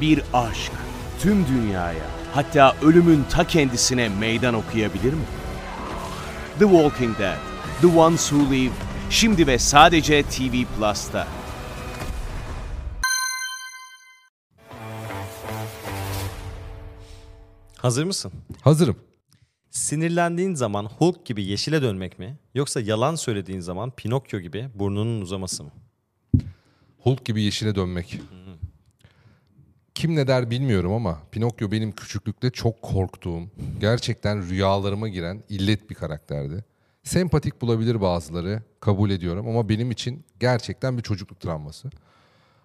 bir aşk tüm dünyaya hatta ölümün ta kendisine meydan okuyabilir mi? The Walking Dead, The Ones Who Live, şimdi ve sadece TV Plus'ta. Hazır mısın? Hazırım. Sinirlendiğin zaman Hulk gibi yeşile dönmek mi? Yoksa yalan söylediğin zaman Pinokyo gibi burnunun uzaması mı? Hulk gibi yeşile dönmek. Kim ne der bilmiyorum ama Pinokyo benim küçüklükte çok korktuğum, gerçekten rüyalarıma giren illet bir karakterdi. Sempatik bulabilir bazıları, kabul ediyorum ama benim için gerçekten bir çocukluk travması.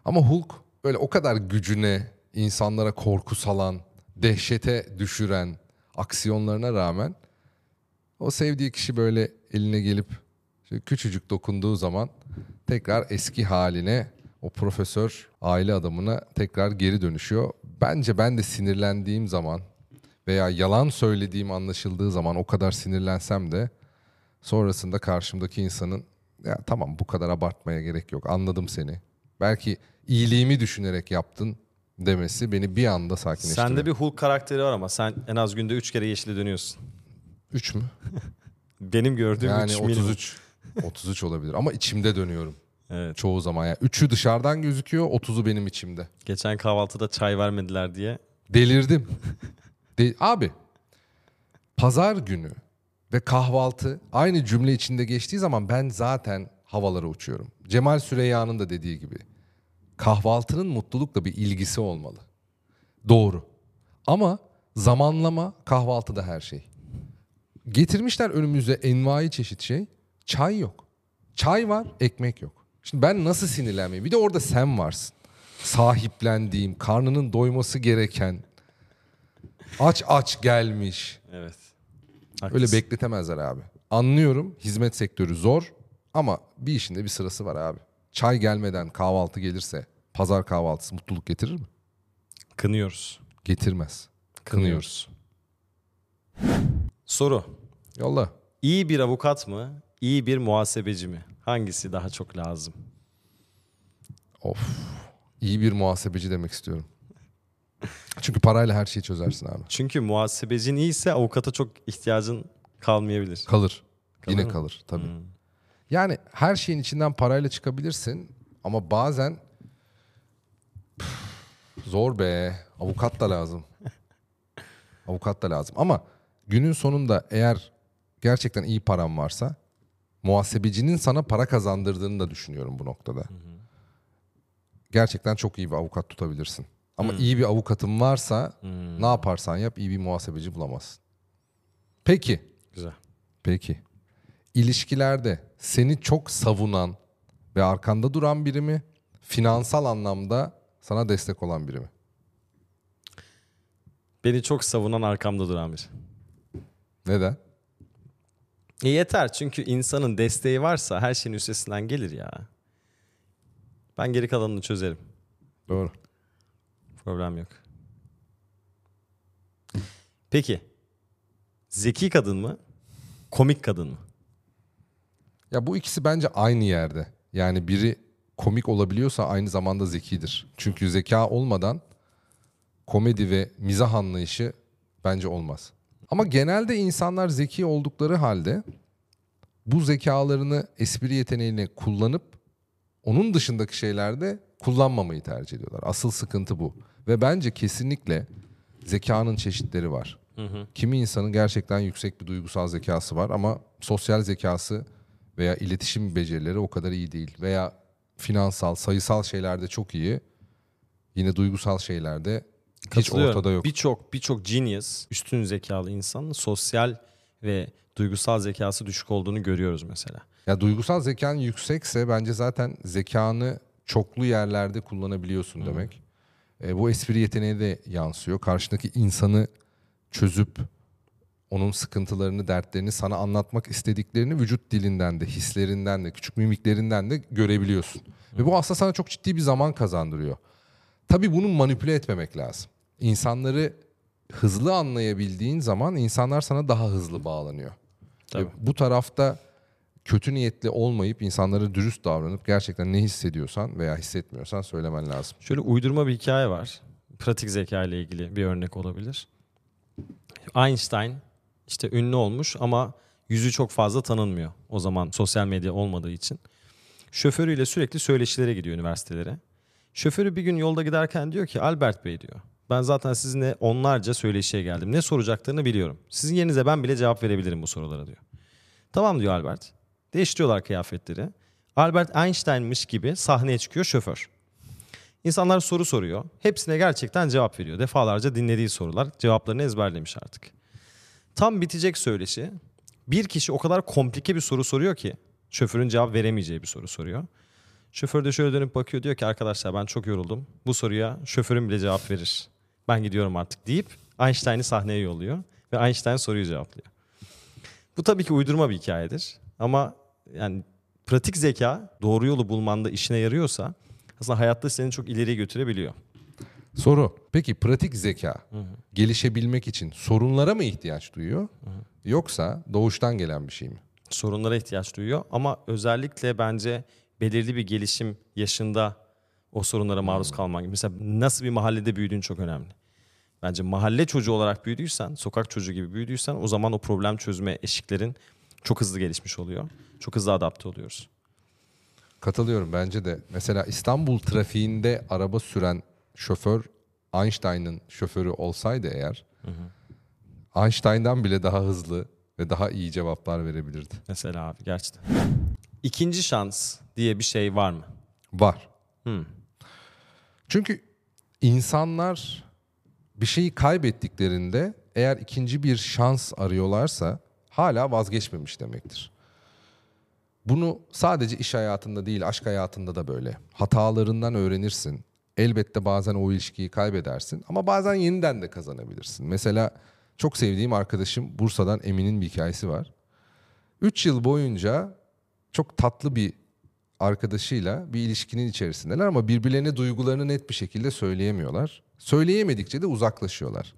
Ama Hulk böyle o kadar gücüne, insanlara korku salan, dehşete düşüren aksiyonlarına rağmen o sevdiği kişi böyle eline gelip küçücük dokunduğu zaman tekrar eski haline o profesör aile adamına tekrar geri dönüşüyor. Bence ben de sinirlendiğim zaman veya yalan söylediğim anlaşıldığı zaman o kadar sinirlensem de sonrasında karşımdaki insanın ya tamam bu kadar abartmaya gerek yok anladım seni. Belki iyiliğimi düşünerek yaptın demesi beni bir anda sakinleştiriyor. Sende bir Hulk karakteri var ama sen en az günde 3 kere yeşile dönüyorsun. 3 mü? Benim gördüğüm Yani 3 minimum. 33. 33 olabilir ama içimde dönüyorum Evet. çoğu zaman. Yani 3'ü dışarıdan gözüküyor 30'u benim içimde. Geçen kahvaltıda çay vermediler diye. Delirdim. De- Abi pazar günü ve kahvaltı aynı cümle içinde geçtiği zaman ben zaten havalara uçuyorum. Cemal Süreyya'nın da dediği gibi kahvaltının mutlulukla bir ilgisi olmalı. Doğru. Ama zamanlama kahvaltıda her şey. Getirmişler önümüze envai çeşit şey. Çay yok. Çay var, ekmek yok. Şimdi ben nasıl sinirlenmeyeyim? Bir de orada sen varsın. Sahiplendiğim, karnının doyması gereken, aç aç gelmiş. Evet. Öyle Haklısın. bekletemezler abi. Anlıyorum hizmet sektörü zor ama bir işin de bir sırası var abi. Çay gelmeden kahvaltı gelirse pazar kahvaltısı mutluluk getirir mi? Kınıyoruz. Getirmez. Kınıyoruz. Soru. Yolla. İyi bir avukat mı? İyi bir muhasebeci mi? Hangisi daha çok lazım? Of. İyi bir muhasebeci demek istiyorum. Çünkü parayla her şeyi çözersin abi. Çünkü muhasebecin iyiyse avukata çok ihtiyacın kalmayabilir. Kalır. Kalır Yine mı? kalır tabii. Hmm. Yani her şeyin içinden parayla çıkabilirsin ama bazen zor be. Avukat da lazım. Avukat da lazım ama günün sonunda eğer gerçekten iyi paran varsa muhasebecinin sana para kazandırdığını da düşünüyorum bu noktada. Gerçekten çok iyi bir avukat tutabilirsin. Ama iyi bir avukatın varsa ne yaparsan yap iyi bir muhasebeci bulamazsın. Peki. Güzel. Peki. İlişkilerde seni çok savunan ve arkanda duran biri mi? Finansal anlamda sana destek olan biri mi? Beni çok savunan arkamda duran biri. Neden? E yeter çünkü insanın desteği varsa her şeyin üstesinden gelir ya. Ben geri kalanını çözerim. Doğru. Problem yok. Peki. Zeki kadın mı? Komik kadın mı? Ya bu ikisi bence aynı yerde. Yani biri komik olabiliyorsa aynı zamanda zekidir. Çünkü zeka olmadan komedi ve mizah anlayışı bence olmaz. Ama genelde insanlar zeki oldukları halde bu zekalarını espri yeteneğini kullanıp onun dışındaki şeylerde kullanmamayı tercih ediyorlar. Asıl sıkıntı bu. Ve bence kesinlikle zekanın çeşitleri var. Kimi insanın gerçekten yüksek bir duygusal zekası var ama sosyal zekası veya iletişim becerileri o kadar iyi değil. Veya finansal, sayısal şeylerde çok iyi. Yine duygusal şeylerde hiç ortada yok. Birçok birçok genius, üstün zekalı insanın sosyal ve duygusal zekası düşük olduğunu görüyoruz mesela. Ya duygusal zekan yüksekse bence zaten zekanı çoklu yerlerde kullanabiliyorsun demek. E, bu espri yeteneği de yansıyor. Karşındaki insanı çözüp onun sıkıntılarını, dertlerini sana anlatmak istediklerini vücut dilinden de, hislerinden de, küçük mimiklerinden de görebiliyorsun. Ve bu aslında sana çok ciddi bir zaman kazandırıyor. Tabii bunu manipüle etmemek lazım. İnsanları hızlı anlayabildiğin zaman insanlar sana daha hızlı bağlanıyor. Tabii. Ve bu tarafta kötü niyetli olmayıp insanlara dürüst davranıp gerçekten ne hissediyorsan veya hissetmiyorsan söylemen lazım. Şöyle uydurma bir hikaye var. pratik zeka ile ilgili bir örnek olabilir. Einstein işte ünlü olmuş ama yüzü çok fazla tanınmıyor. O zaman sosyal medya olmadığı için. Şoförüyle sürekli söyleşilere gidiyor üniversitelere. Şoförü bir gün yolda giderken diyor ki Albert Bey diyor. Ben zaten sizinle onlarca söyleşiye geldim. Ne soracaklarını biliyorum. Sizin yerinize ben bile cevap verebilirim bu sorulara diyor. Tamam diyor Albert. Değiştiriyorlar kıyafetleri. Albert Einstein'mış gibi sahneye çıkıyor şoför. İnsanlar soru soruyor. Hepsine gerçekten cevap veriyor. Defalarca dinlediği sorular. Cevaplarını ezberlemiş artık. Tam bitecek söyleşi. Bir kişi o kadar komplike bir soru soruyor ki şoförün cevap veremeyeceği bir soru soruyor. Şoför de şöyle dönüp bakıyor diyor ki arkadaşlar ben çok yoruldum. Bu soruya şoförün bile cevap verir. Ben gidiyorum artık deyip Einstein'ı sahneye yolluyor ve Einstein soruyu cevaplıyor. Bu tabii ki uydurma bir hikayedir ama yani pratik zeka doğru yolu bulmanda işine yarıyorsa aslında hayatta seni çok ileriye götürebiliyor. Soru. Peki pratik zeka gelişebilmek için sorunlara mı ihtiyaç duyuyor? Yoksa doğuştan gelen bir şey mi? Sorunlara ihtiyaç duyuyor ama özellikle bence belirli bir gelişim yaşında o sorunlara maruz kalman gibi. Mesela nasıl bir mahallede büyüdüğün çok önemli. Bence mahalle çocuğu olarak büyüdüysen, sokak çocuğu gibi büyüdüysen o zaman o problem çözme eşiklerin çok hızlı gelişmiş oluyor. Çok hızlı adapte oluyoruz. Katılıyorum bence de. Mesela İstanbul trafiğinde araba süren şoför Einstein'ın şoförü olsaydı eğer Einstein'dan bile daha hızlı ve daha iyi cevaplar verebilirdi. Mesela abi gerçekten. İkinci şans diye bir şey var mı? Var. Çünkü insanlar bir şeyi kaybettiklerinde eğer ikinci bir şans arıyorlarsa hala vazgeçmemiş demektir. Bunu sadece iş hayatında değil, aşk hayatında da böyle. Hatalarından öğrenirsin. Elbette bazen o ilişkiyi kaybedersin ama bazen yeniden de kazanabilirsin. Mesela çok sevdiğim arkadaşım Bursa'dan Emin'in bir hikayesi var. 3 yıl boyunca çok tatlı bir arkadaşıyla bir ilişkinin içerisindeler ama birbirlerine duygularını net bir şekilde söyleyemiyorlar. Söyleyemedikçe de uzaklaşıyorlar.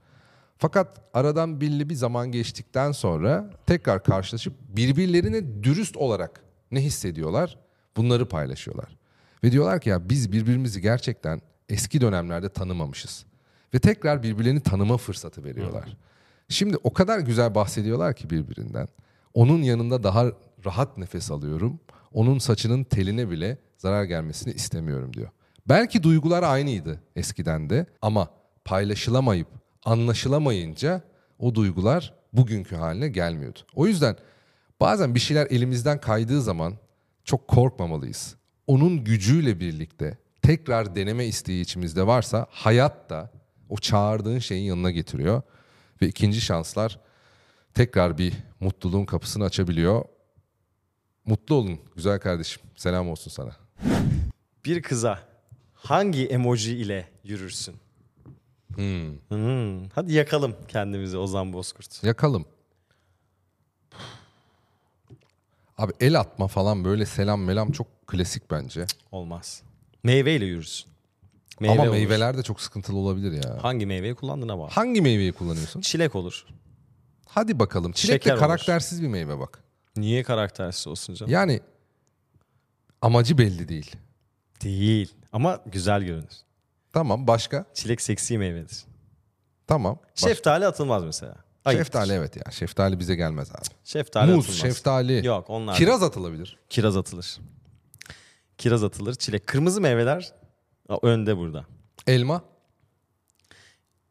Fakat aradan belli bir zaman geçtikten sonra tekrar karşılaşıp birbirlerine dürüst olarak ne hissediyorlar bunları paylaşıyorlar. Ve diyorlar ki ya biz birbirimizi gerçekten eski dönemlerde tanımamışız. Ve tekrar birbirlerini tanıma fırsatı veriyorlar. Şimdi o kadar güzel bahsediyorlar ki birbirinden. Onun yanında daha rahat nefes alıyorum. Onun saçının teline bile zarar gelmesini istemiyorum diyor. Belki duygular aynıydı eskiden de ama paylaşılamayıp anlaşılamayınca o duygular bugünkü haline gelmiyordu. O yüzden bazen bir şeyler elimizden kaydığı zaman çok korkmamalıyız. Onun gücüyle birlikte tekrar deneme isteği içimizde varsa hayat da o çağırdığın şeyin yanına getiriyor ve ikinci şanslar tekrar bir mutluluğun kapısını açabiliyor. Mutlu olun güzel kardeşim. Selam olsun sana. Bir kıza hangi emoji ile yürürsün? Hmm. Hadi yakalım kendimizi Ozan Bozkurt. Yakalım. Abi el atma falan böyle selam melam çok klasik bence. Olmaz. Meyve ile yürürsün. Meyve Ama olur. meyveler de çok sıkıntılı olabilir ya. Hangi meyveyi kullandığına bağlı. Hangi meyveyi kullanıyorsun? Çilek olur. Hadi bakalım. Çilek Şeker de olur. karaktersiz bir meyve bak. Niye karaktersiz olsun canım? Yani amacı belli değil. Değil. Ama güzel görünür. Tamam başka? Çilek seksi meyvedir. Tamam. Baş- Şeftali atılmaz mesela. Ayıptır. Şeftali evet ya. Şeftali bize gelmez abi. Şeftali Muz, atılmaz. şeftali. Yok onlar. Kiraz atılabilir. Kiraz atılır. Kiraz atılır. Çilek. Kırmızı meyveler önde burada. Elma.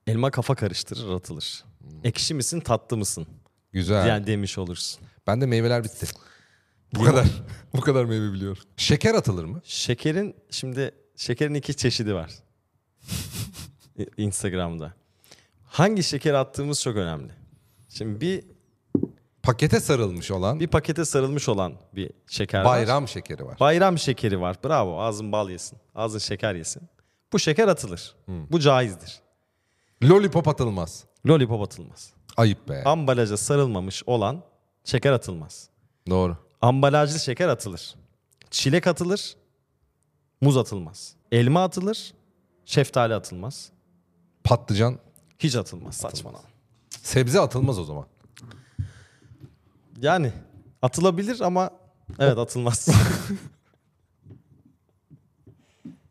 Elma kafa karıştırır atılır. Ekşi misin tatlı mısın? Güzel. Yani demiş olursun. Bende meyveler bitti. Bu kadar. Bu kadar meyve biliyorum. Şeker atılır mı? Şekerin şimdi şekerin iki çeşidi var. Instagram'da. Hangi şeker attığımız çok önemli. Şimdi bir Pakete sarılmış olan bir pakete sarılmış olan bir şeker var. bayram şekeri var. Bayram şekeri var. Bravo. Ağzın bal yesin. Ağzın şeker yesin. Bu şeker atılır. Bu caizdir. Lollipop atılmaz. Lollipop atılmaz. Ayıp be. Ambalaja sarılmamış olan şeker atılmaz. Doğru. Ambalajlı şeker atılır. Çilek atılır. Muz atılmaz. Elma atılır. Şeftali atılmaz. Patlıcan. Hiç atılmaz. Saçmalama. Sebze atılmaz o zaman. Yani atılabilir ama evet atılmaz.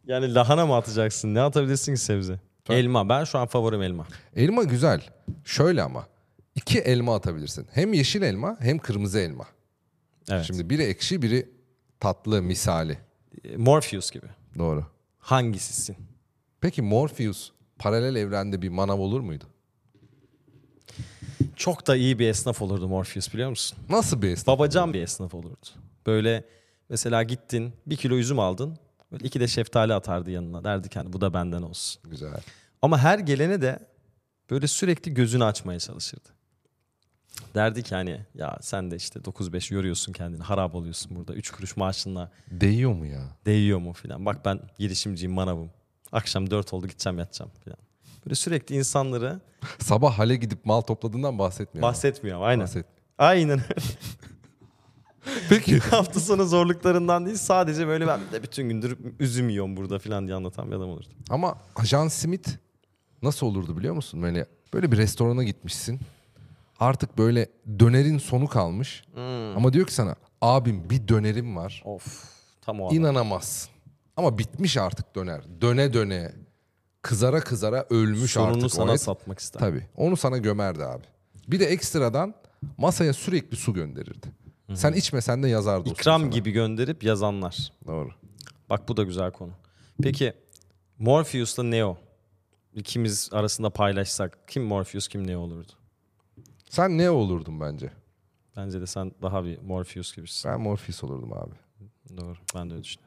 yani lahana mı atacaksın? Ne atabilirsin ki sebze? Elma. Ben şu an favorim elma. Elma güzel. Şöyle ama. iki elma atabilirsin. Hem yeşil elma hem kırmızı elma. Evet. Şimdi biri ekşi biri tatlı misali. Morpheus gibi. Doğru. Hangisisin? Peki Morpheus paralel evrende bir manav olur muydu? Çok da iyi bir esnaf olurdu Morpheus biliyor musun? Nasıl bir esnaf? Babacan bir esnaf olurdu. Böyle mesela gittin bir kilo üzüm aldın. Böyle iki de şeftali atardı yanına. Derdi ki hani bu da benden olsun. Güzel. Ama her gelene de böyle sürekli gözünü açmaya çalışırdı. Derdi ki hani ya sen de işte 9-5 yoruyorsun kendini harap oluyorsun burada. 3 kuruş maaşınla Değiyor mu ya? değiyor mu filan. Bak ben girişimciyim manavım. Akşam 4 oldu gideceğim yatacağım filan. Böyle sürekli insanları Sabah hale gidip mal topladığından bahsetmiyor. bahsetmiyor. Aynen. Bahset. Aynen. Peki. Hafta sonu zorluklarından değil sadece böyle ben de bütün gündür üzüm yiyorum burada filan diye anlatan bir adam olurdu. Ama Ajan Smith nasıl olurdu biliyor musun? Böyle böyle bir restorana gitmişsin. Artık böyle dönerin sonu kalmış. Ama diyor ki sana abim bir dönerim var. Of tam o adam. İnanamazsın. Ama bitmiş artık döner. Döne döne kızara kızara ölmüş Sonunu artık o sana et. satmak ister. Tabii. Onu sana gömerdi abi. Bir de ekstradan masaya sürekli su gönderirdi. Sen içmesen de yazardı İkram sana. gibi gönderip yazanlar. Doğru. Bak bu da güzel konu. Peki Morpheus'la Neo ikimiz arasında paylaşsak kim Morpheus kim Neo olurdu? Sen ne olurdun bence? Bence de sen daha bir Morpheus gibisin. Ben Morpheus olurdum abi. Doğru. Ben de öyle düşünüyorum.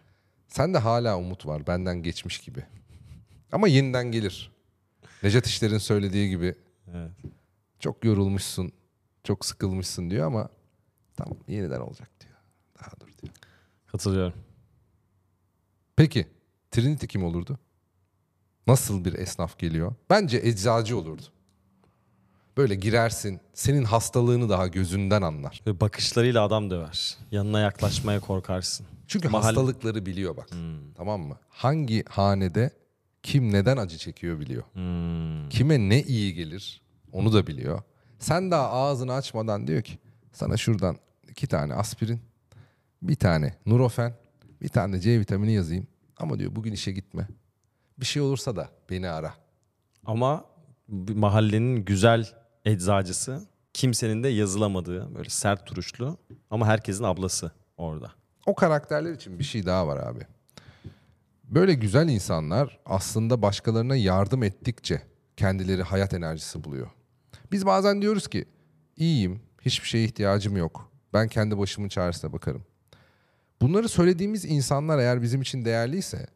Sende hala umut var benden geçmiş gibi. Ama yeniden gelir. Necdet İşler'in söylediği gibi Evet. çok yorulmuşsun, çok sıkılmışsın diyor ama tamam yeniden olacak diyor. Daha dur diyor. Katılıyorum. Peki Trinity kim olurdu? Nasıl bir esnaf geliyor? Bence eczacı olurdu. Böyle girersin, senin hastalığını daha gözünden anlar. Ve bakışlarıyla adam döver. Yanına yaklaşmaya korkarsın. Çünkü Mahalle- hastalıkları biliyor bak. Tamam mı? Hangi hanede kim neden acı çekiyor biliyor. Kime ne iyi gelir onu da biliyor. Sen daha ağzını açmadan diyor ki sana şuradan iki tane aspirin, bir tane Nurofen, bir tane de C vitamini yazayım. Ama diyor bugün işe gitme. Bir şey olursa da beni ara. Ama bir mahallenin güzel eczacısı kimsenin de yazılamadığı böyle sert duruşlu ama herkesin ablası orada. O karakterler için bir şey daha var abi. Böyle güzel insanlar aslında başkalarına yardım ettikçe kendileri hayat enerjisi buluyor. Biz bazen diyoruz ki iyiyim, hiçbir şeye ihtiyacım yok. Ben kendi başımın çaresine bakarım. Bunları söylediğimiz insanlar eğer bizim için değerliyse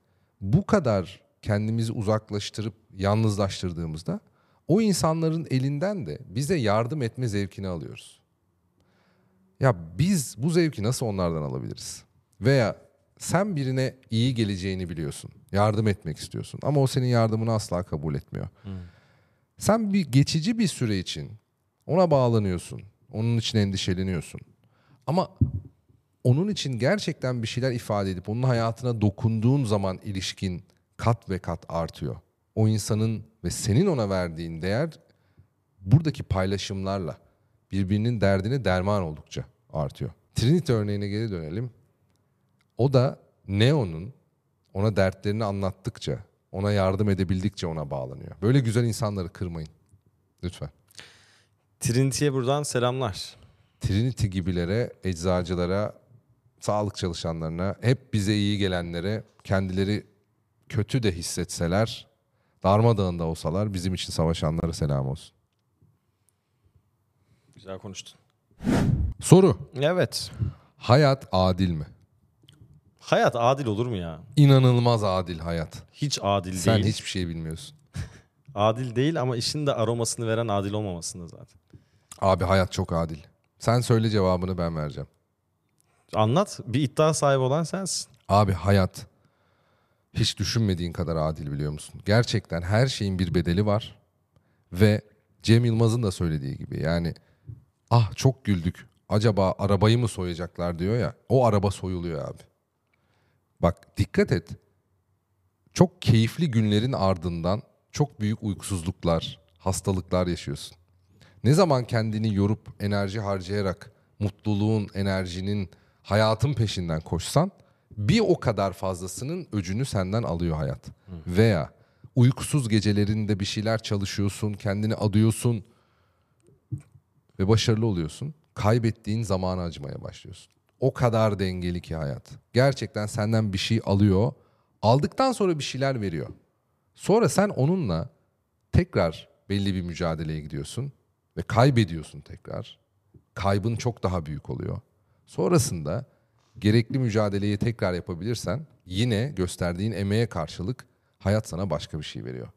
bu kadar kendimizi uzaklaştırıp yalnızlaştırdığımızda o insanların elinden de bize yardım etme zevkini alıyoruz. Ya biz bu zevki nasıl onlardan alabiliriz? Veya sen birine iyi geleceğini biliyorsun. Yardım etmek istiyorsun ama o senin yardımını asla kabul etmiyor. Sen bir geçici bir süre için ona bağlanıyorsun. Onun için endişeleniyorsun. Ama onun için gerçekten bir şeyler ifade edip onun hayatına dokunduğun zaman ilişkin kat ve kat artıyor. O insanın ve senin ona verdiğin değer buradaki paylaşımlarla birbirinin derdine derman oldukça artıyor. Trinity örneğine geri dönelim. O da Neo'nun ona dertlerini anlattıkça, ona yardım edebildikçe ona bağlanıyor. Böyle güzel insanları kırmayın. Lütfen. Trinity'ye buradan selamlar. Trinity gibilere, eczacılara, sağlık çalışanlarına, hep bize iyi gelenlere, kendileri kötü de hissetseler, darmadağında olsalar bizim için savaşanlara selam olsun. Güzel konuştun. Soru. Evet. Hayat adil mi? Hayat adil olur mu ya? İnanılmaz adil hayat. Hiç adil Sen değil. hiçbir şey bilmiyorsun. Adil değil ama işin de aromasını veren adil olmamasında zaten. Abi hayat çok adil. Sen söyle cevabını ben vereceğim. Anlat. Bir iddia sahibi olan sensin. Abi hayat hiç düşünmediğin kadar adil biliyor musun? Gerçekten her şeyin bir bedeli var. Ve Cem Yılmaz'ın da söylediği gibi yani ah çok güldük. Acaba arabayı mı soyacaklar diyor ya. O araba soyuluyor abi. Bak dikkat et. Çok keyifli günlerin ardından çok büyük uykusuzluklar, hastalıklar yaşıyorsun. Ne zaman kendini yorup enerji harcayarak mutluluğun, enerjinin, hayatın peşinden koşsan bir o kadar fazlasının öcünü senden alıyor hayat. Veya uykusuz gecelerinde bir şeyler çalışıyorsun, kendini adıyorsun ve başarılı oluyorsun. Kaybettiğin zamanı acımaya başlıyorsun. O kadar dengeli ki hayat. Gerçekten senden bir şey alıyor. Aldıktan sonra bir şeyler veriyor. Sonra sen onunla tekrar belli bir mücadeleye gidiyorsun ve kaybediyorsun tekrar. Kaybın çok daha büyük oluyor. Sonrasında gerekli mücadeleyi tekrar yapabilirsen yine gösterdiğin emeğe karşılık hayat sana başka bir şey veriyor.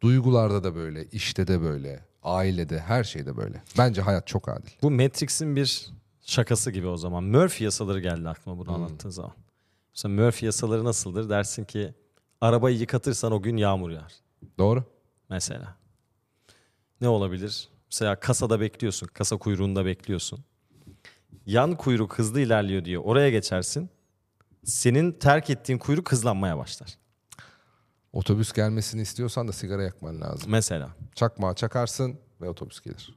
Duygularda da böyle, işte de böyle, ailede, her şeyde böyle. Bence hayat çok adil. Bu Matrix'in bir şakası gibi o zaman. Murphy yasaları geldi aklıma bunu anlattığın zaman. Mesela Murphy yasaları nasıldır? Dersin ki arabayı yıkatırsan o gün yağmur yağar. Doğru. Mesela. Ne olabilir? Mesela kasada bekliyorsun. Kasa kuyruğunda bekliyorsun. Yan kuyruk hızlı ilerliyor diye oraya geçersin. Senin terk ettiğin kuyruk hızlanmaya başlar. Otobüs gelmesini istiyorsan da sigara yakman lazım. Mesela. Çakmağı çakarsın ve otobüs gelir.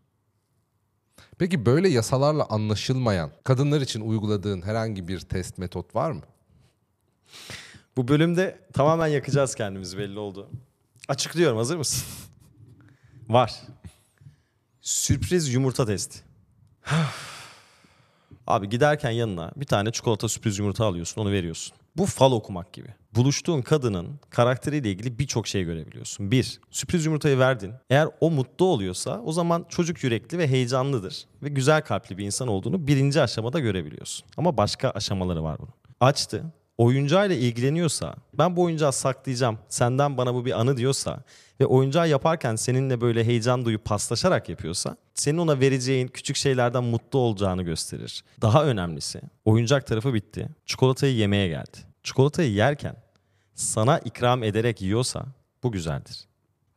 Peki böyle yasalarla anlaşılmayan, kadınlar için uyguladığın herhangi bir test metot var mı? Bu bölümde tamamen yakacağız kendimizi belli oldu. Açıklıyorum hazır mısın? Var. Sürpriz yumurta testi. Abi giderken yanına bir tane çikolata sürpriz yumurta alıyorsun onu veriyorsun. Bu fal okumak gibi. Buluştuğun kadının karakteriyle ilgili birçok şey görebiliyorsun. Bir, sürpriz yumurtayı verdin. Eğer o mutlu oluyorsa o zaman çocuk yürekli ve heyecanlıdır. Ve güzel kalpli bir insan olduğunu birinci aşamada görebiliyorsun. Ama başka aşamaları var bunun. Açtı, oyuncağıyla ilgileniyorsa, ben bu oyuncağı saklayacağım, senden bana bu bir anı diyorsa ve oyuncağı yaparken seninle böyle heyecan duyup paslaşarak yapıyorsa, senin ona vereceğin küçük şeylerden mutlu olacağını gösterir. Daha önemlisi, oyuncak tarafı bitti, çikolatayı yemeye geldi. Çikolatayı yerken sana ikram ederek yiyorsa bu güzeldir.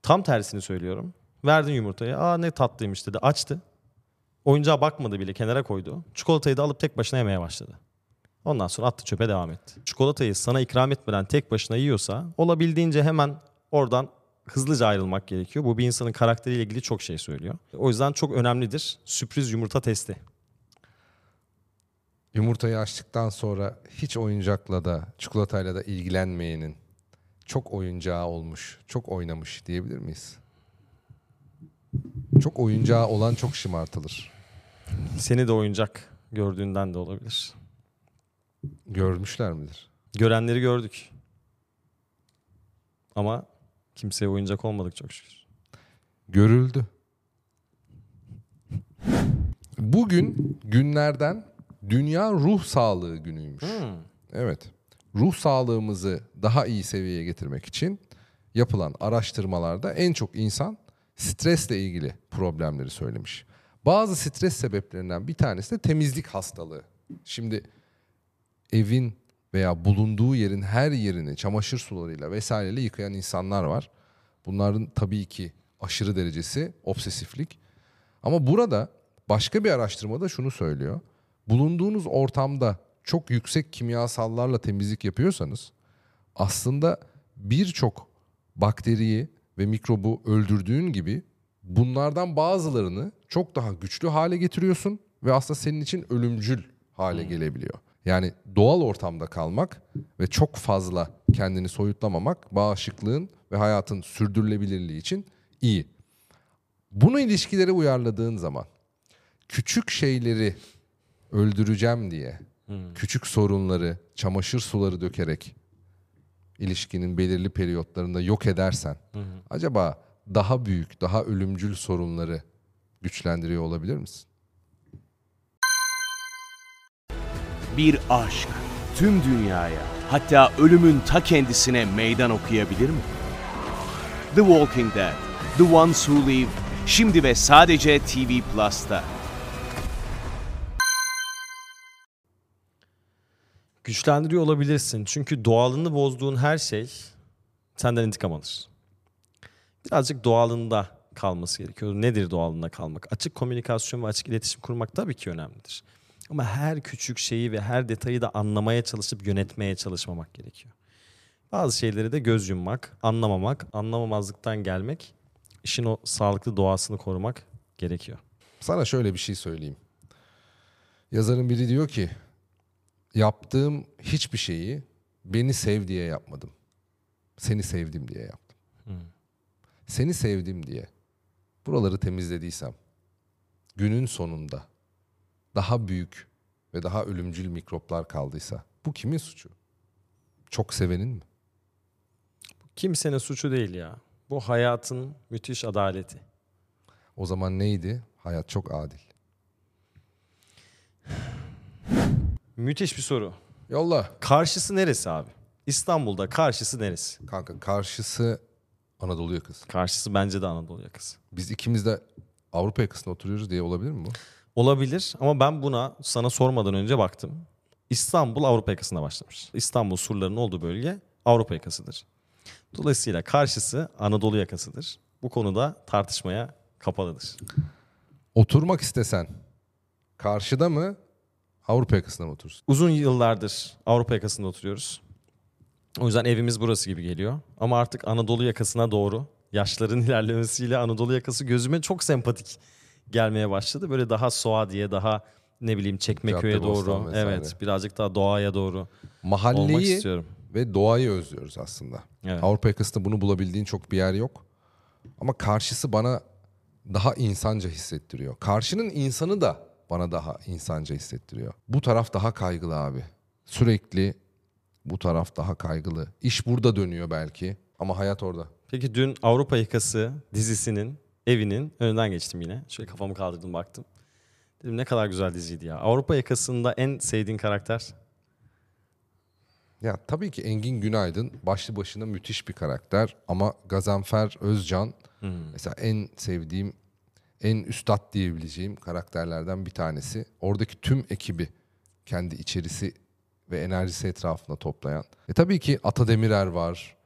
Tam tersini söylüyorum. Verdin yumurtayı, aa ne tatlıymış dedi, açtı. Oyuncağa bakmadı bile kenara koydu. Çikolatayı da alıp tek başına yemeye başladı. Ondan sonra attı çöpe devam etti. Çikolatayı sana ikram etmeden tek başına yiyorsa olabildiğince hemen oradan hızlıca ayrılmak gerekiyor. Bu bir insanın karakteriyle ilgili çok şey söylüyor. O yüzden çok önemlidir sürpriz yumurta testi. Yumurtayı açtıktan sonra hiç oyuncakla da çikolatayla da ilgilenmeyenin çok oyuncağı olmuş, çok oynamış diyebilir miyiz? Çok oyuncağı olan çok şımartılır. Seni de oyuncak gördüğünden de olabilir. Görmüşler midir? Görenleri gördük. Ama kimseye oyuncak olmadık çok şükür. Görüldü. Bugün günlerden Dünya Ruh Sağlığı Günüymüş. Evet. Ruh sağlığımızı daha iyi seviyeye getirmek için yapılan araştırmalarda en çok insan stresle ilgili problemleri söylemiş. Bazı stres sebeplerinden bir tanesi de temizlik hastalığı. Şimdi evin veya bulunduğu yerin her yerini çamaşır sularıyla vesaireyle yıkayan insanlar var. Bunların tabii ki aşırı derecesi obsesiflik. Ama burada başka bir araştırmada şunu söylüyor. Bulunduğunuz ortamda çok yüksek kimyasallarla temizlik yapıyorsanız aslında birçok bakteriyi ve mikrobu öldürdüğün gibi bunlardan bazılarını çok daha güçlü hale getiriyorsun ve aslında senin için ölümcül hale gelebiliyor. Yani doğal ortamda kalmak ve çok fazla kendini soyutlamamak bağışıklığın ve hayatın sürdürülebilirliği için iyi. Bunu ilişkilere uyarladığın zaman küçük şeyleri öldüreceğim diye küçük sorunları çamaşır suları dökerek ilişkinin belirli periyotlarında yok edersen acaba daha büyük, daha ölümcül sorunları güçlendiriyor olabilir misin? Bir aşk tüm dünyaya hatta ölümün ta kendisine meydan okuyabilir mi? The Walking Dead, The Ones Who Live, şimdi ve sadece TV Plus'ta. Güçlendiriyor olabilirsin. Çünkü doğalını bozduğun her şey senden intikam alır. Birazcık doğalında kalması gerekiyor. Nedir doğalında kalmak? Açık komünikasyon ve açık iletişim kurmak tabii ki önemlidir. Ama her küçük şeyi ve her detayı da anlamaya çalışıp yönetmeye çalışmamak gerekiyor. Bazı şeyleri de göz yummak, anlamamak, anlamamazlıktan gelmek, işin o sağlıklı doğasını korumak gerekiyor. Sana şöyle bir şey söyleyeyim. Yazarın biri diyor ki yaptığım hiçbir şeyi beni sev diye yapmadım. Seni sevdim diye yaptım. Seni sevdim diye buraları temizlediysem günün sonunda daha büyük ve daha ölümcül mikroplar kaldıysa bu kimin suçu? Çok sevenin mi? Kimsenin suçu değil ya. Bu hayatın müthiş adaleti. O zaman neydi? Hayat çok adil. Müthiş bir soru. Yolla. Karşısı neresi abi? İstanbul'da karşısı neresi? Kanka karşısı Anadolu yakası. Karşısı bence de Anadolu yakası. Biz ikimiz de Avrupa yakasında oturuyoruz diye olabilir mi bu? Olabilir ama ben buna sana sormadan önce baktım. İstanbul Avrupa yakasında başlamış. İstanbul surlarının olduğu bölge Avrupa yakasıdır. Dolayısıyla karşısı Anadolu yakasıdır. Bu konuda tartışmaya kapalıdır. Oturmak istesen karşıda mı Avrupa yakasında mı oturursun? Uzun yıllardır Avrupa yakasında oturuyoruz. O yüzden evimiz burası gibi geliyor. Ama artık Anadolu yakasına doğru yaşların ilerlemesiyle Anadolu yakası gözüme çok sempatik gelmeye başladı. Böyle daha Suadiye, daha ne bileyim Çekmeköy'e doğru. vesaire. Evet, birazcık daha doğaya doğru olmak Mahalleyi istiyorum. ve doğayı özlüyoruz aslında. Evet. Avrupa yakasında bunu bulabildiğin çok bir yer yok. Ama karşısı bana daha insanca hissettiriyor. Karşının insanı da bana daha insanca hissettiriyor. Bu taraf daha kaygılı abi. Sürekli bu taraf daha kaygılı. İş burada dönüyor belki ama hayat orada. Peki dün Avrupa Yakası dizisinin evinin önünden geçtim yine. Şöyle kafamı kaldırdım baktım. Dedim ne kadar güzel diziydi ya. Avrupa Yakası'nda en sevdiğin karakter? Ya tabii ki Engin Günaydın başlı başına müthiş bir karakter ama Gazanfer Özcan mesela en sevdiğim, en üstad diyebileceğim karakterlerden bir tanesi. Oradaki tüm ekibi kendi içerisi ve enerjisi etrafında toplayan. E tabii ki Ata Demirer var,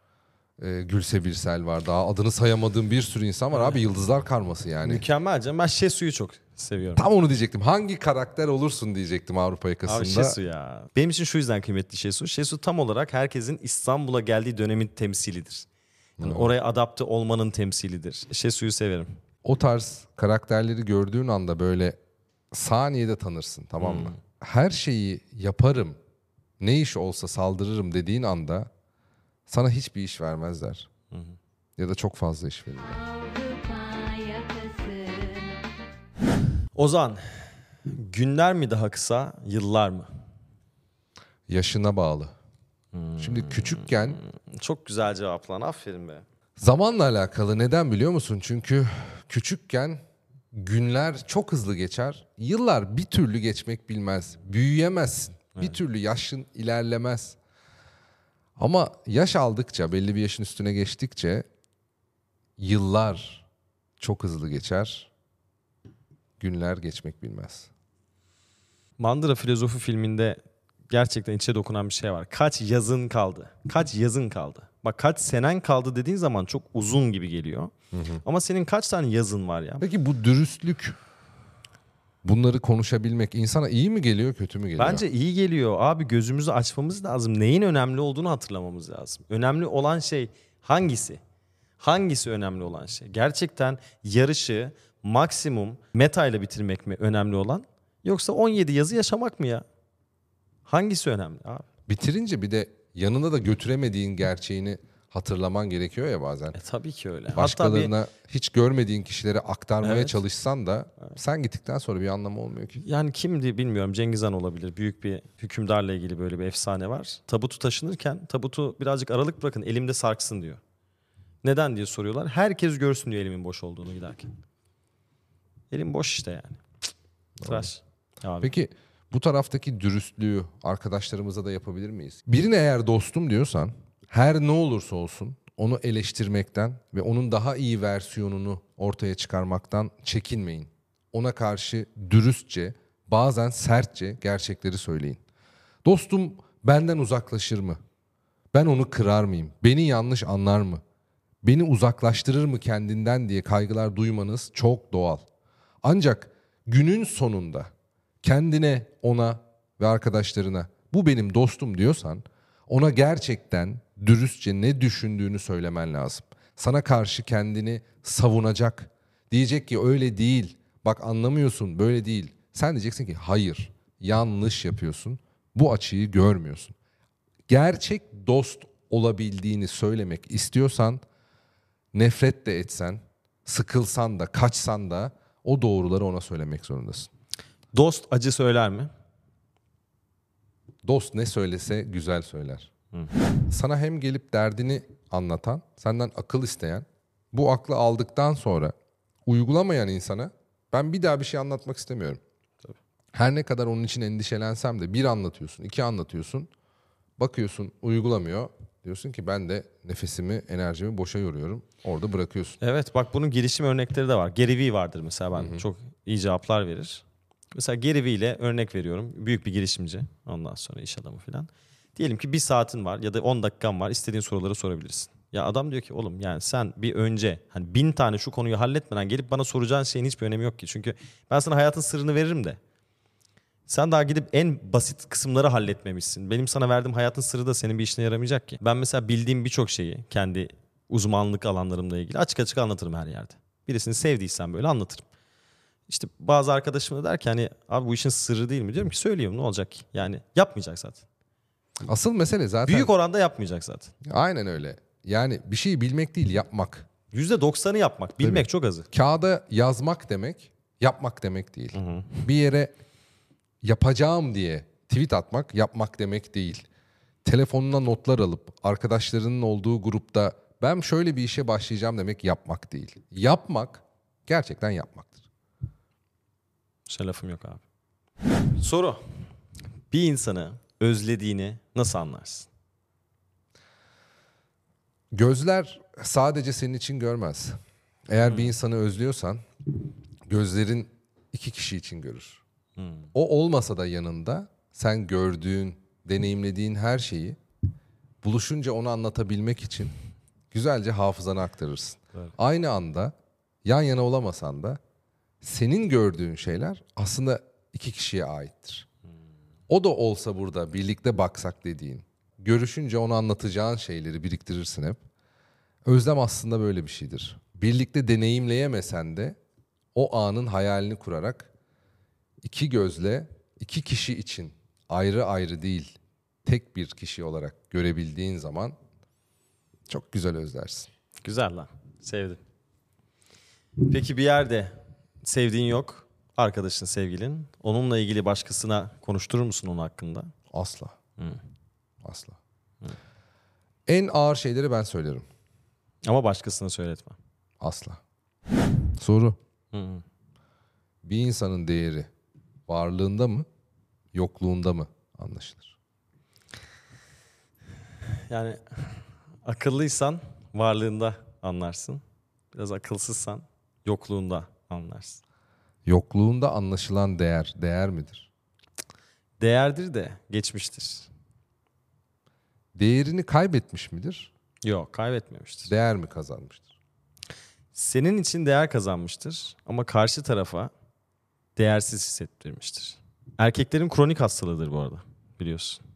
e, Gülse Birsel var, daha adını sayamadığım bir sürü insan var abi yıldızlar karması yani. Mükemmel canım. Ben Şesu'yu çok seviyorum. Tam onu diyecektim. Hangi karakter olursun diyecektim Avrupa yakasında. Abi Şesu ya. Benim için şu yüzden kıymetli Şesu. Şesu tam olarak herkesin İstanbul'a geldiği dönemin temsilidir. Yani oraya adapte olmanın temsilidir. Şesu'yu severim. O tarz karakterleri gördüğün anda böyle saniyede tanırsın tamam mı? Her şeyi yaparım, ne iş olsa saldırırım dediğin anda sana hiçbir iş vermezler. Ya da çok fazla iş verirler. Ozan, günler mi daha kısa, yıllar mı? Yaşına bağlı. Şimdi küçükken Çok güzel cevap lan. Aferin be. zamanla alakalı neden biliyor musun? Çünkü küçükken günler çok hızlı geçer. Yıllar bir türlü geçmek bilmez. Büyüyemezsin. Bir türlü yaşın ilerlemez. Ama yaş aldıkça, belli bir yaşın üstüne geçtikçe yıllar çok hızlı geçer. Günler geçmek bilmez. Mandıra Filozofu filminde gerçekten içe dokunan bir şey var. Kaç yazın kaldı? Kaç yazın kaldı? Bak kaç senen kaldı dediğin zaman çok uzun gibi geliyor. Ama senin kaç tane yazın var ya? Peki bu dürüstlük, bunları konuşabilmek insana iyi mi geliyor, kötü mü geliyor? Bence iyi geliyor. Abi gözümüzü açmamız lazım. Neyin önemli olduğunu hatırlamamız lazım. Önemli olan şey hangisi? Hangisi önemli olan şey? Gerçekten yarışı maksimum meta ile bitirmek mi önemli olan? Yoksa 17 yazı yaşamak mı ya? Hangisi önemli abi? Bitirince bir de yanına da götüremediğin gerçeğini hatırlaman gerekiyor ya bazen. E tabii ki öyle. Hatta bir Başkalarına hiç görmediğin kişilere aktarmaya Evet. çalışsan da sen gittikten sonra bir anlamı olmuyor ki. Yani kimdi bilmiyorum. Cengiz Han olabilir. Büyük bir hükümdarla ilgili böyle bir efsane var. Tabutu taşınırken tabutu birazcık aralık bırakın elimde sarksın diyor. Neden diye soruyorlar. Herkes görsün diyor elimin boş olduğunu giderken. Elim boş işte yani. Tıraş. Abi. Peki bu taraftaki dürüstlüğü arkadaşlarımıza da yapabilir miyiz? Birine eğer dostum diyorsan her ne olursa olsun onu eleştirmekten ve onun daha iyi versiyonunu ortaya çıkarmaktan çekinmeyin. Ona karşı dürüstçe, bazen sertçe gerçekleri söyleyin. Dostum benden uzaklaşır mı? Ben onu kırar mıyım? Beni yanlış anlar mı? Beni uzaklaştırır mı kendinden diye kaygılar duymanız çok doğal. Ancak günün sonunda kendine, ona ve arkadaşlarına bu benim dostum diyorsan ona gerçekten dürüstçe ne düşündüğünü söylemen lazım. Sana karşı kendini savunacak. Diyecek ki öyle değil. Bak anlamıyorsun böyle değil. Sen diyeceksin ki hayır yanlış yapıyorsun. Bu açıyı görmüyorsun. Gerçek dost olabildiğini söylemek istiyorsan nefret de etsen, sıkılsan da, kaçsan da o doğruları ona söylemek zorundasın. Dost acı söyler mi? Dost ne söylese güzel söyler. Sana hem gelip derdini anlatan, senden akıl isteyen, bu aklı aldıktan sonra uygulamayan insana ben bir daha bir şey anlatmak istemiyorum. Her ne kadar onun için endişelensem de bir anlatıyorsun, iki anlatıyorsun, bakıyorsun uygulamıyor. Diyorsun ki ben de nefesimi, enerjimi boşa yoruyorum. Orada bırakıyorsun. Evet bak bunun gelişim örnekleri de var. Gary Vee vardır mesela ben çok iyi cevaplar verir. Mesela Gary Vee ile örnek veriyorum. Büyük bir girişimci. Ondan sonra iş adamı falan. Diyelim ki bir saatin var ya da 10 dakikan var. İstediğin soruları sorabilirsin. Ya adam diyor ki oğlum yani sen bir önce hani bin tane şu konuyu halletmeden gelip bana soracağın şeyin hiçbir önemi yok ki. Çünkü ben sana hayatın sırrını veririm de. Sen daha gidip en basit kısımları halletmemişsin. Benim sana verdiğim hayatın sırrı da senin bir işine yaramayacak ki. Ben mesela bildiğim birçok şeyi kendi uzmanlık alanlarımla ilgili açık açık anlatırım her yerde. Birisini sevdiysen böyle anlatırım. İşte bazı arkadaşım da der ki hani abi bu işin sırrı değil mi? Diyorum ki söyleyeyim ne olacak? Yani yapmayacak zaten. Asıl mesele zaten Büyük oranda yapmayacak zaten. aynen öyle. Yani bir şeyi bilmek değil, yapmak. %90'ı yapmak. Bilmek çok azı. Kağıda yazmak demek, yapmak demek değil. Bir yere yapacağım diye tweet atmak, yapmak demek değil. Telefonuna notlar alıp arkadaşlarının olduğu grupta ben şöyle bir işe başlayacağım demek yapmak değil. Yapmak gerçekten yapmaktır. Başka lafım yok abi. Soru. Bir insanı özlediğini nasıl anlarsın? Gözler sadece senin için görmez. Eğer bir insanı özlüyorsan gözlerin iki kişi için görür. O olmasa da yanında sen gördüğün, deneyimlediğin her şeyi buluşunca onu anlatabilmek için güzelce hafızana aktarırsın. Aynı anda yan yana olamasan da senin gördüğün şeyler aslında iki kişiye aittir. O da olsa burada birlikte baksak dediğin, görüşünce onu anlatacağın şeyleri biriktirirsin hep. Özlem aslında böyle bir şeydir. Birlikte deneyimleyemesen de o anın hayalini kurarak iki gözle iki kişi için ayrı ayrı değil tek bir kişi olarak görebildiğin zaman çok güzel özlersin. Güzel lan. Sevdim. Peki bir yerde sevdiğin yok. Arkadaşın, sevgilin. Onunla ilgili başkasına konuşturur musun onun hakkında? Asla. Asla. En ağır şeyleri ben söylerim. Ama başkasına söyletme. Asla. Soru. Hı. Bir insanın değeri varlığında mı, yokluğunda mı anlaşılır? Yani akıllıysan varlığında anlarsın. Biraz akılsızsan yokluğunda anlarsın. Yokluğunda anlaşılan değer, değer midir? Değerdir de geçmiştir. Değerini kaybetmiş midir? Yok kaybetmemiştir. Değer mi kazanmıştır? Senin için değer kazanmıştır ama karşı tarafa değersiz hissettirmiştir. Erkeklerin kronik hastalığıdır bu arada biliyorsun.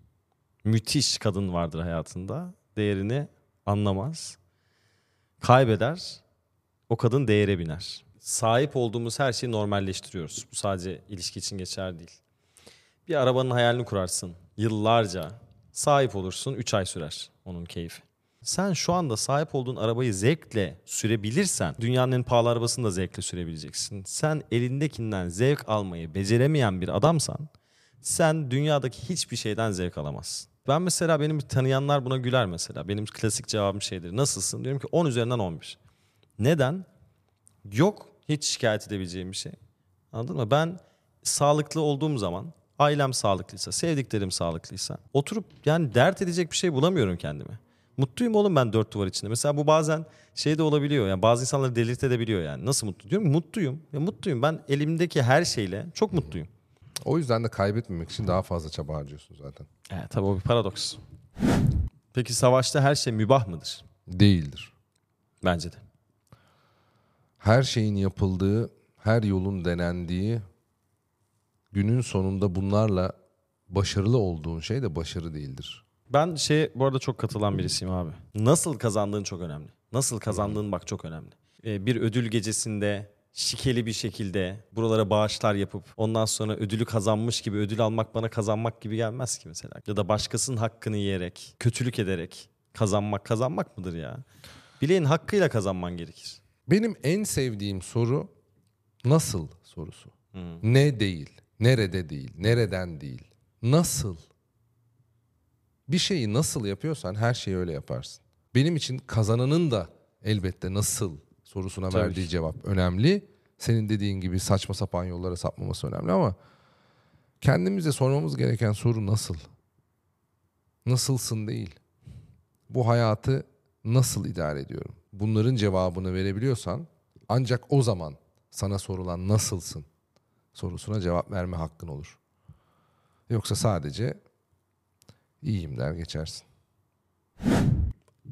Müthiş kadın vardır hayatında. Değerini anlamaz. Kaybeder. O kadın değere biner. Sahip olduğumuz her şeyi normalleştiriyoruz. Bu sadece ilişki için geçer değil. Bir arabanın hayalini kurarsın. Yıllarca sahip olursun. 3 ay sürer onun keyfi. Sen şu anda sahip olduğun arabayı zevkle sürebilirsen dünyanın en pahalı arabasını da zevkle sürebileceksin. Sen elindekinden zevk almayı beceremeyen bir adamsan sen dünyadaki hiçbir şeyden zevk alamazsın. Ben mesela benim tanıyanlar buna güler mesela. Benim klasik cevabım şeydir. Nasılsın? Diyorum ki 10 üzerinden 11. Neden? Yok hiç şikayet edebileceğim bir şey. Anladın mı? Ben sağlıklı olduğum zaman, ailem sağlıklıysa, sevdiklerim sağlıklıysa oturup yani dert edecek bir şey bulamıyorum kendime. Mutluyum oğlum ben dört duvar içinde. Mesela bu bazen şey de olabiliyor. Yani bazı insanları delirt edebiliyor yani. Nasıl mutlu? Diyorum mutluyum. Ya mutluyum. Ben elimdeki her şeyle çok mutluyum. O yüzden de kaybetmemek için daha fazla çaba harcıyorsun zaten. Evet tabii o bir paradoks. Peki savaşta her şey mübah mıdır? Değildir. Bence de. Her şeyin yapıldığı, her yolun denendiği, günün sonunda bunlarla başarılı olduğun şey de başarı değildir. Ben şey bu arada çok katılan birisiyim abi. Nasıl kazandığın çok önemli. Nasıl kazandığın bak çok önemli. Ee, bir ödül gecesinde şikeli bir şekilde buralara bağışlar yapıp ondan sonra ödülü kazanmış gibi ödül almak bana kazanmak gibi gelmez ki mesela. Ya da başkasının hakkını yiyerek, kötülük ederek kazanmak kazanmak mıdır ya? Bileğin hakkıyla kazanman gerekir. Benim en sevdiğim soru nasıl sorusu. Ne değil, nerede değil, nereden değil. Nasıl? Bir şeyi nasıl yapıyorsan her şeyi öyle yaparsın. Benim için kazananın da elbette nasıl sorusuna Tabii verdiği ki. cevap önemli. Senin dediğin gibi saçma sapan yollara sapmaması önemli ama kendimize sormamız gereken soru nasıl? Nasılsın değil. Bu hayatı nasıl idare ediyorum? Bunların cevabını verebiliyorsan ancak o zaman sana sorulan nasılsın sorusuna cevap verme hakkın olur. Yoksa sadece iyiyim der geçersin.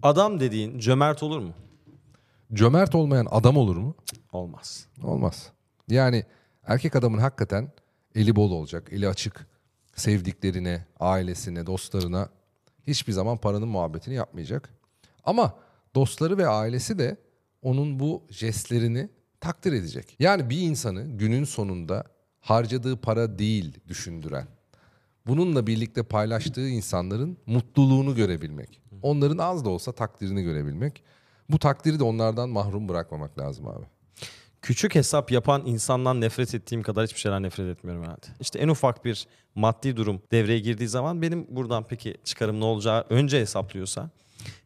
Adam dediğin cömert olur mu? Cömert olmayan adam olur mu? Olmaz. Olmaz. Yani erkek adamın hakikaten eli bol olacak, eli açık. Sevdiklerine, ailesine, dostlarına hiçbir zaman paranın muhabbetini yapmayacak. Ama dostları ve ailesi de onun bu jestlerini takdir edecek. Yani bir insanı günün sonunda harcadığı para değil düşündüren, bununla birlikte paylaştığı insanların mutluluğunu görebilmek. Onların az da olsa takdirini görebilmek. Bu takdiri de onlardan mahrum bırakmamak lazım abi. Küçük hesap yapan insandan nefret ettiğim kadar hiçbir şeyden nefret etmiyorum herhalde. İşte en ufak bir maddi durum devreye girdiği zaman benim buradan peki çıkarım ne olacağı önce hesaplıyorsa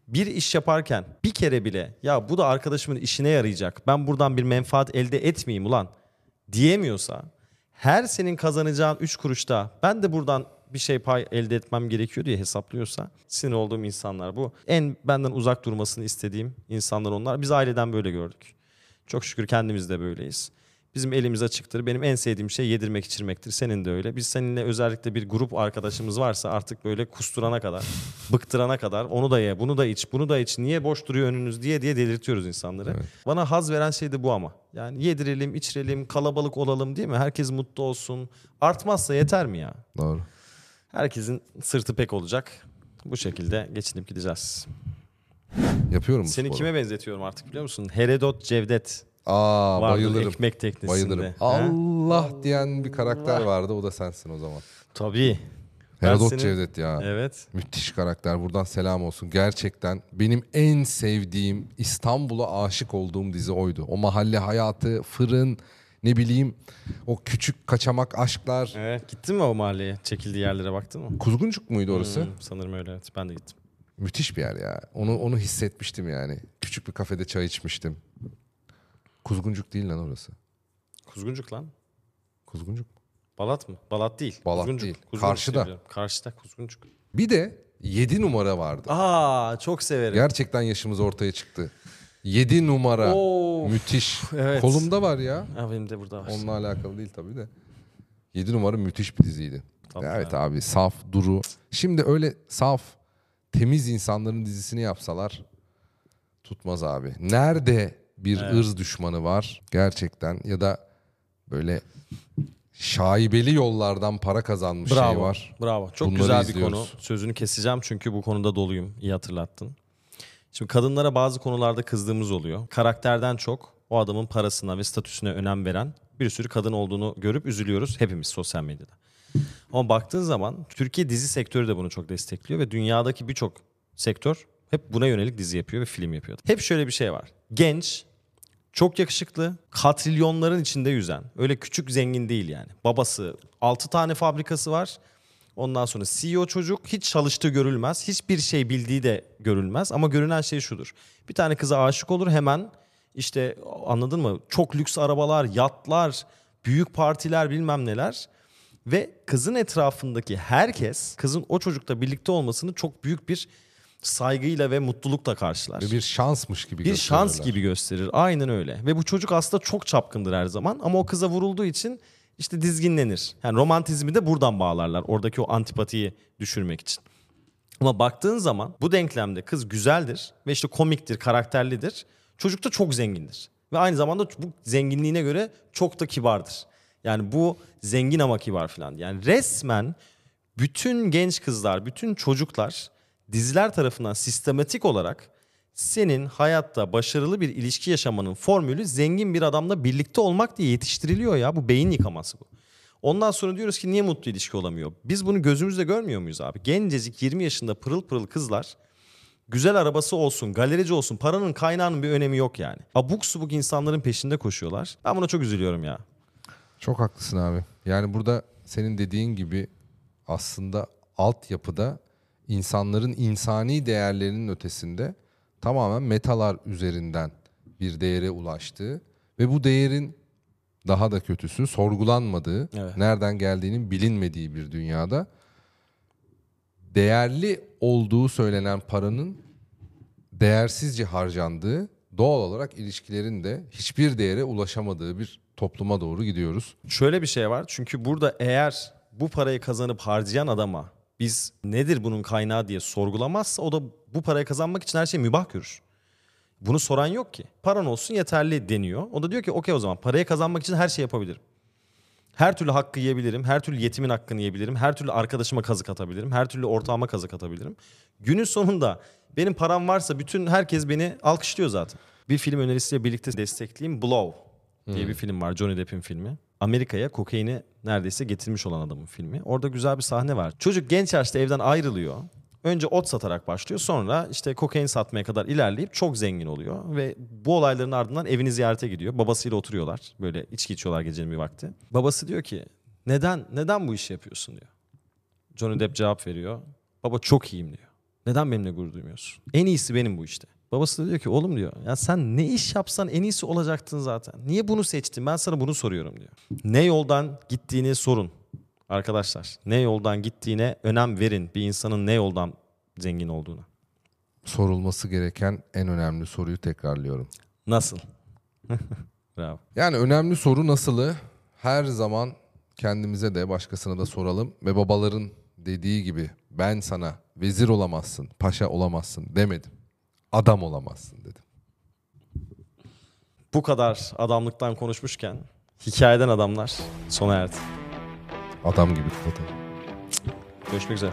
bir iş yaparken bir kere bile ya bu da arkadaşımın işine yarayacak ben buradan bir menfaat elde etmeyeyim ulan diyemiyorsa her senin kazanacağın 3 kuruşta ben de buradan bir şey pay elde etmem gerekiyor diye hesaplıyorsa sinir olduğum insanlar bu. En benden uzak durmasını istediğim insanlar onlar. Biz aileden böyle gördük. Çok şükür kendimiz de böyleyiz. Bizim elimiz açıktır. Benim en sevdiğim şey yedirmek içirmektir. Senin de öyle. Biz seninle özellikle bir grup arkadaşımız varsa artık böyle kusturana kadar, bıktırana kadar onu da ye, bunu da iç, bunu da iç. Niye boş duruyor önünüz diye diye delirtiyoruz insanları. Bana haz veren şey de bu ama. Yani yedirelim, içirelim, kalabalık olalım değil mi? Herkes mutlu olsun. Artmazsa yeter mi ya? Doğru. Herkesin sırtı pek olacak. Bu şekilde geçinip gideceğiz. Yapıyorum bu Seni sporu. kime benzetiyorum artık biliyor musun? Herodot Cevdet. Aa Vardır bayılırım. ekmek teknesinde. Bayılırım. Ha? Allah diyen bir karakter vardı. O da sensin o zaman. Tabii. Herodot seni- Cevdet ya. Evet. Müthiş karakter. Buradan selam olsun. Gerçekten benim en sevdiğim İstanbul'a aşık olduğum dizi oydu. O mahalle hayatı, fırın, ne bileyim o küçük kaçamak aşklar. Evet. Gittin mi o mahalleye? Çekildiği yerlere baktın mı? Kuzguncuk muydu orası? Hmm, sanırım öyle evet. Ben de gittim. Müthiş bir yer ya. Onu onu hissetmiştim yani. Küçük bir kafede çay içmiştim. Kuzguncuk değil lan orası. Kuzguncuk lan. Kuzguncuk. Balat mı? Balat değil. Balat Kuzguncuk. değil. Kuzguncuk Karşıda. Karşıda Kuzguncuk. Bir de 7 numara vardı. Aa çok severim. Gerçekten yaşımız ortaya çıktı. 7 numara. Oo. Müthiş. Evet. Kolumda var ya. Ha, benim de burada var. Onunla alakalı değil tabii de. 7 numara müthiş bir diziydi. Tabii evet ya. abi saf, duru. Şimdi öyle saf, temiz insanların dizisini yapsalar tutmaz abi. Nerede bir ırz düşmanı var gerçekten ya da böyle şaibeli yollardan para kazanmış Bravo. şey var. Bravo. Çok Bunları güzel bir izliyoruz. konu. Sözünü keseceğim çünkü bu konuda doluyum. İyi hatırlattın. Şimdi kadınlara bazı konularda kızdığımız oluyor. Karakterden çok o adamın parasına ve statüsüne önem veren bir sürü kadın olduğunu görüp üzülüyoruz hepimiz sosyal medyada. Ama baktığın zaman Türkiye dizi sektörü de bunu çok destekliyor ve dünyadaki birçok sektör hep buna yönelik dizi yapıyor ve film yapıyor. Hep şöyle bir şey var. Genç, çok yakışıklı, katrilyonların içinde yüzen. Öyle küçük zengin değil yani. Babası 6 tane fabrikası var. Ondan sonra CEO çocuk hiç çalıştığı görülmez. Hiçbir şey bildiği de görülmez. Ama görünen şey şudur. Bir tane kıza aşık olur hemen işte anladın mı? Çok lüks arabalar, yatlar, büyük partiler bilmem neler. Ve kızın etrafındaki herkes kızın o çocukla birlikte olmasını çok büyük bir saygıyla ve mutlulukla karşılar Ve bir şansmış gibi bir şans gibi gösterir. Aynen öyle. Ve bu çocuk aslında çok çapkındır her zaman ama o kıza vurulduğu için işte dizginlenir. Yani romantizmi de buradan bağlarlar. Oradaki o antipatiyi düşürmek için. Ama baktığın zaman bu denklemde kız güzeldir ve işte komiktir, karakterlidir. Çocuk da çok zengindir. Ve aynı zamanda bu zenginliğine göre çok da kibardır. Yani bu zengin ama kibar falan. Yani resmen bütün genç kızlar, bütün çocuklar diziler tarafından sistematik olarak senin hayatta başarılı bir ilişki yaşamanın formülü zengin bir adamla birlikte olmak diye yetiştiriliyor ya. Bu beyin yıkaması bu. Ondan sonra diyoruz ki niye mutlu ilişki olamıyor? Biz bunu gözümüzle görmüyor muyuz abi? Gencecik 20 yaşında pırıl pırıl kızlar Güzel arabası olsun, galerici olsun, paranın kaynağının bir önemi yok yani. Abuk subuk insanların peşinde koşuyorlar. Ben buna çok üzülüyorum ya. Çok haklısın abi. Yani burada senin dediğin gibi aslında altyapıda insanların insani değerlerinin ötesinde tamamen metalar üzerinden bir değere ulaştığı ve bu değerin daha da kötüsü sorgulanmadığı, Evet. nereden geldiğinin bilinmediği bir dünyada değerli olduğu söylenen paranın değersizce harcandığı, doğal olarak ilişkilerin de hiçbir değere ulaşamadığı bir topluma doğru gidiyoruz. Şöyle bir şey var. Çünkü burada eğer bu parayı kazanıp harcayan adama biz nedir bunun kaynağı diye sorgulamazsa o da bu parayı kazanmak için her şeyi mübah görür. Bunu soran yok ki. Paran olsun yeterli deniyor. O da diyor ki okey o zaman parayı kazanmak için her şey yapabilirim. Her türlü hakkı yiyebilirim. Her türlü yetimin hakkını yiyebilirim. Her türlü arkadaşıma kazık atabilirim. Her türlü ortağıma kazık atabilirim. Günün sonunda benim param varsa bütün herkes beni alkışlıyor zaten. Bir film önerisiyle birlikte destekleyeyim. Blow diye bir film var. Johnny Depp'in filmi. Amerika'ya kokaini neredeyse getirmiş olan adamın filmi. Orada güzel bir sahne var. Çocuk genç yaşta evden ayrılıyor. Önce ot satarak başlıyor. Sonra işte kokain satmaya kadar ilerleyip çok zengin oluyor. Ve bu olayların ardından evini ziyarete gidiyor. Babasıyla oturuyorlar. Böyle içki içiyorlar gecenin bir vakti. Babası diyor ki neden neden bu işi yapıyorsun diyor. Johnny Depp cevap veriyor. Baba çok iyiyim diyor. Neden benimle gurur duymuyorsun? En iyisi benim bu işte. Babası da diyor ki oğlum diyor ya sen ne iş yapsan en iyisi olacaktın zaten. Niye bunu seçtin? Ben sana bunu soruyorum diyor. Ne yoldan gittiğini sorun. Arkadaşlar ne yoldan gittiğine önem verin bir insanın ne yoldan zengin olduğuna. Sorulması gereken en önemli soruyu tekrarlıyorum. Nasıl? Bravo. Yani önemli soru nasılı her zaman kendimize de başkasına da soralım ve babaların dediği gibi ben sana vezir olamazsın, paşa olamazsın demedim. Adam olamazsın dedim. Bu kadar adamlıktan konuşmuşken hikayeden adamlar sona erdi. Adam gibi kapatalım. Görüşmek üzere.